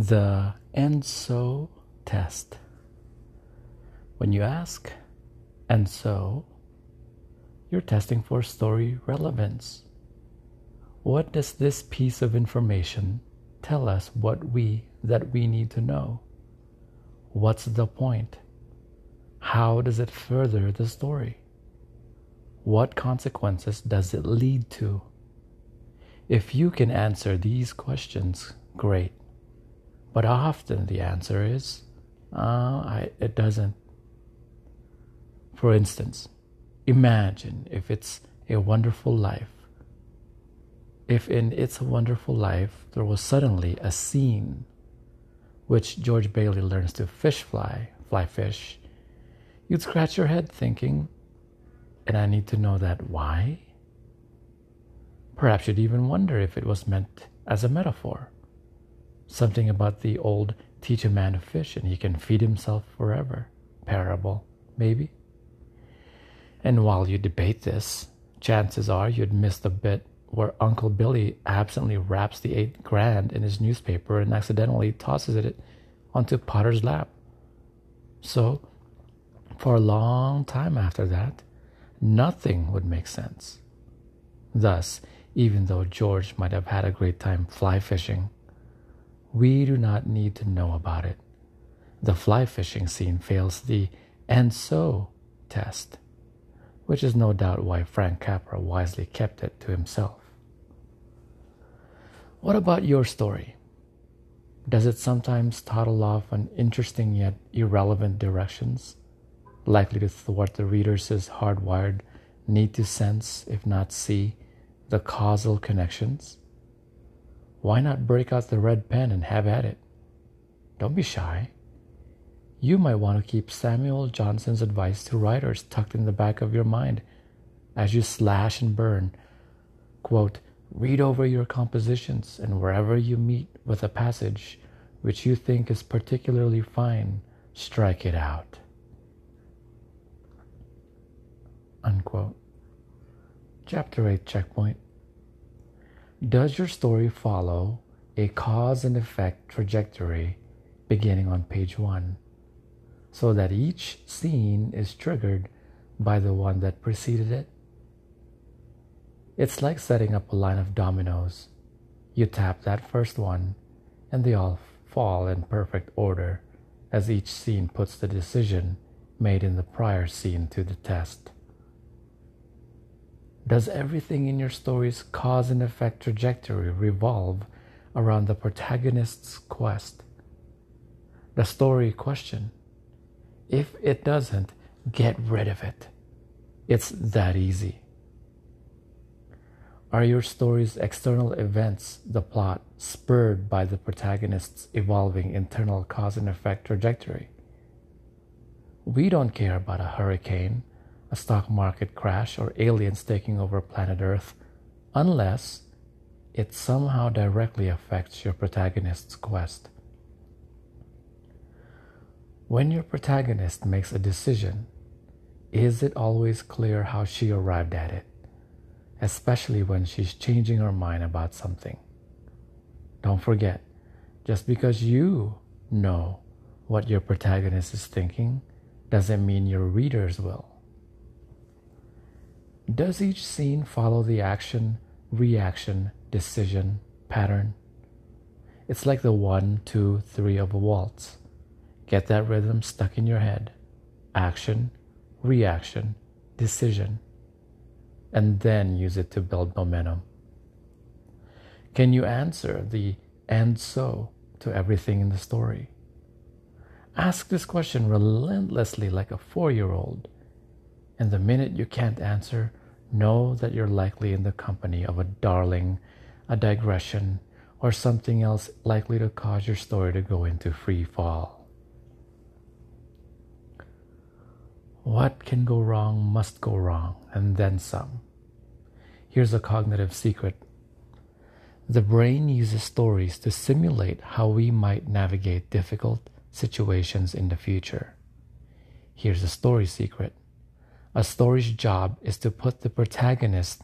The and so test. When you ask, and so, you're testing for story relevance. What does this piece of information tell us what we that we need to know? What's the point? How does it further the story? What consequences does it lead to? If you can answer these questions, great. But often the answer is, uh, I, it doesn't. For instance, imagine if it's a wonderful life. If in It's a Wonderful Life there was suddenly a scene which George Bailey learns to fish fly, fly fish, you'd scratch your head thinking, and I need to know that why? Perhaps you'd even wonder if it was meant as a metaphor. Something about the old teach a man to fish and he can feed himself forever parable, maybe. And while you debate this, chances are you'd miss the bit where Uncle Billy absently wraps the eight grand in his newspaper and accidentally tosses it onto Potter's lap. So, for a long time after that, nothing would make sense. Thus, even though George might have had a great time fly fishing, we do not need to know about it. The fly fishing scene fails the and so test, which is no doubt why Frank Capra wisely kept it to himself. What about your story? Does it sometimes toddle off in interesting yet irrelevant directions, likely to thwart the reader's hardwired need to sense, if not see, the causal connections? Why not break out the red pen and have at it? Don't be shy. You might want to keep Samuel Johnson's advice to writers tucked in the back of your mind as you slash and burn. Quote, Read over your compositions, and wherever you meet with a passage which you think is particularly fine, strike it out. Unquote. Chapter 8 Checkpoint Does your story follow a cause and effect trajectory beginning on page 1 so that each scene is triggered by the one that preceded it? It's like setting up a line of dominoes. You tap that first one, and they all fall in perfect order as each scene puts the decision made in the prior scene to the test. Does everything in your story's cause and effect trajectory revolve around the protagonist's quest? The story question. If it doesn't, get rid of it. It's that easy. Are your story's external events, the plot, spurred by the protagonist's evolving internal cause and effect trajectory? We don't care about a hurricane, a stock market crash, or aliens taking over planet Earth unless it somehow directly affects your protagonist's quest. When your protagonist makes a decision, is it always clear how she arrived at it? especially when she's changing her mind about something. Don't forget, just because you know what your protagonist is thinking doesn't mean your readers will. Does each scene follow the action, reaction, decision pattern? It's like the one, two, three of a waltz. Get that rhythm stuck in your head. Action, reaction, decision and then use it to build momentum? Can you answer the and so to everything in the story? Ask this question relentlessly like a four year old. And the minute you can't answer, know that you're likely in the company of a darling, a digression, or something else likely to cause your story to go into free fall. What can go wrong must go wrong, and then some. Here's a cognitive secret the brain uses stories to simulate how we might navigate difficult situations in the future. Here's a story secret a story's job is to put the protagonist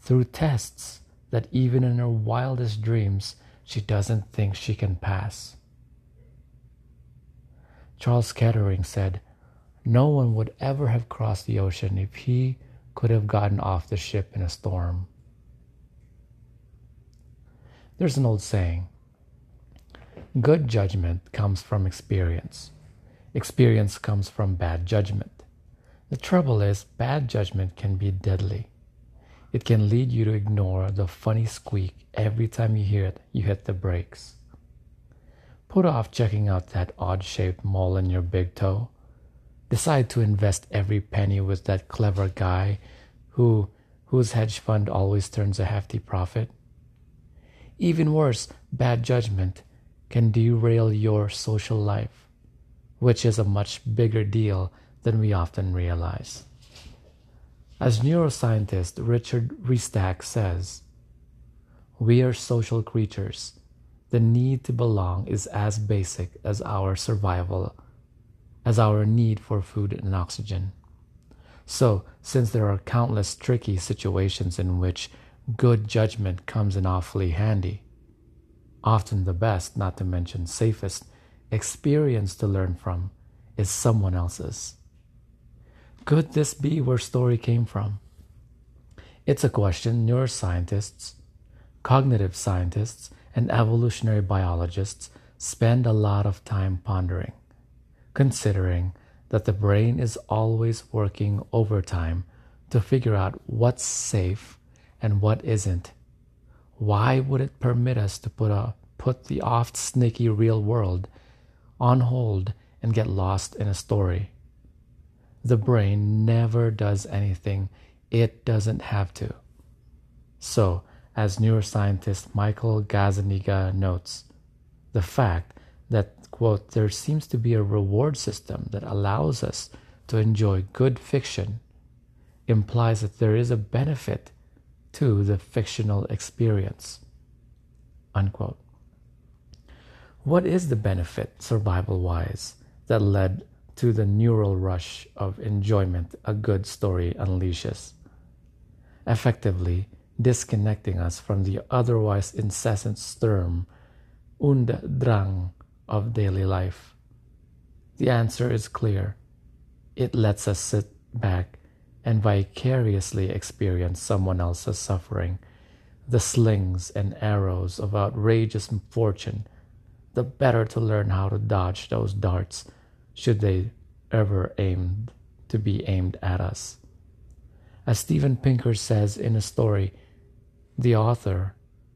through tests that even in her wildest dreams she doesn't think she can pass. Charles Kettering said, No one would ever have crossed the ocean if he could have gotten off the ship in a storm. There's an old saying good judgment comes from experience, experience comes from bad judgment. The trouble is, bad judgment can be deadly. It can lead you to ignore the funny squeak every time you hear it, you hit the brakes. Put off checking out that odd shaped mole in your big toe. Decide to invest every penny with that clever guy who whose hedge fund always turns a hefty profit. Even worse, bad judgment can derail your social life, which is a much bigger deal than we often realize. As neuroscientist Richard Restak says, we are social creatures. The need to belong is as basic as our survival, as our need for food and oxygen. So, since there are countless tricky situations in which good judgment comes in awfully handy, often the best, not to mention safest, experience to learn from is someone else's. Could this be where story came from? It's a question neuroscientists, cognitive scientists, and evolutionary biologists spend a lot of time pondering, considering that the brain is always working overtime to figure out what's safe and what isn't. Why would it permit us to put, a, put the oft sneaky real world on hold and get lost in a story? The brain never does anything it doesn't have to. So, as neuroscientist Michael Gazzaniga notes, the fact that, quote, there seems to be a reward system that allows us to enjoy good fiction implies that there is a benefit to the fictional experience, unquote. What is the benefit, survival wise, that led to the neural rush of enjoyment a good story unleashes, effectively disconnecting us from the otherwise incessant sturm und drang of daily life. The answer is clear. It lets us sit back and vicariously experience someone else's suffering, the slings and arrows of outrageous fortune, the better to learn how to dodge those darts should they ever aimed to be aimed at us. As Steven Pinker says in a story, the author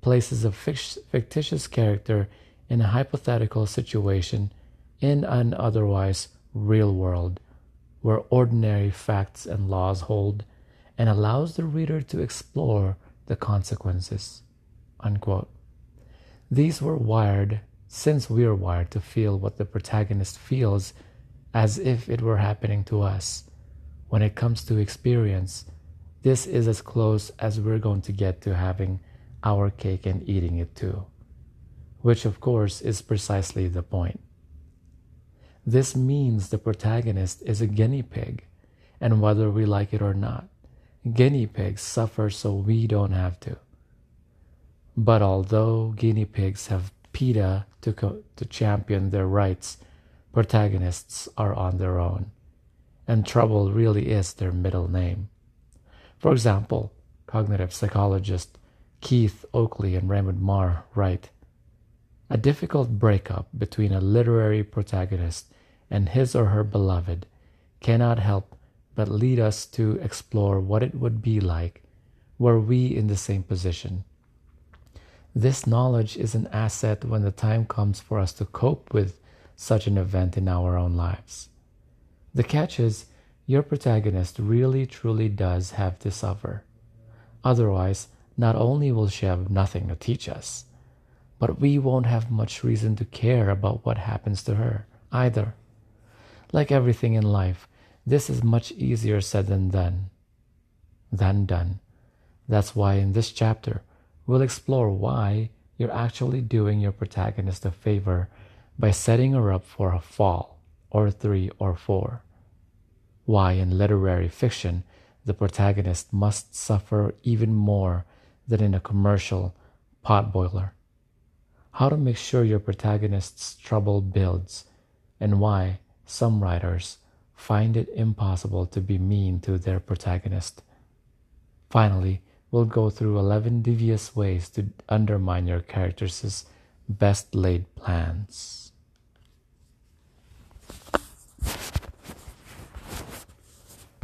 places a fictitious character in a hypothetical situation in an otherwise real world where ordinary facts and laws hold and allows the reader to explore the consequences. Unquote. These were wired since we are wired to feel what the protagonist feels as if it were happening to us. When it comes to experience, this is as close as we're going to get to having our cake and eating it too, which of course is precisely the point. This means the protagonist is a guinea pig, and whether we like it or not, guinea pigs suffer so we don't have to. But although guinea pigs have PETA to, co- to champion their rights, protagonists are on their own, and trouble really is their middle name. For example, cognitive psychologist Keith Oatley and Raymond Mar write A difficult breakup between a literary protagonist and his or her beloved cannot help but lead us to explore what it would be like were we in the same position this knowledge is an asset when the time comes for us to cope with such an event in our own lives. The catch is, your protagonist really truly does have to suffer. Otherwise, not only will she have nothing to teach us, but we won't have much reason to care about what happens to her either. Like everything in life, this is much easier said than done. Than done. That's why in this chapter, We'll explore why you're actually doing your protagonist a favor by setting her up for a fall, or three, or four. Why in literary fiction the protagonist must suffer even more than in a commercial potboiler. how to make sure your protagonist's trouble builds, and why some writers find it impossible to be mean to their protagonist. Finally, we'll go through 11 devious ways to undermine your character's best laid plans.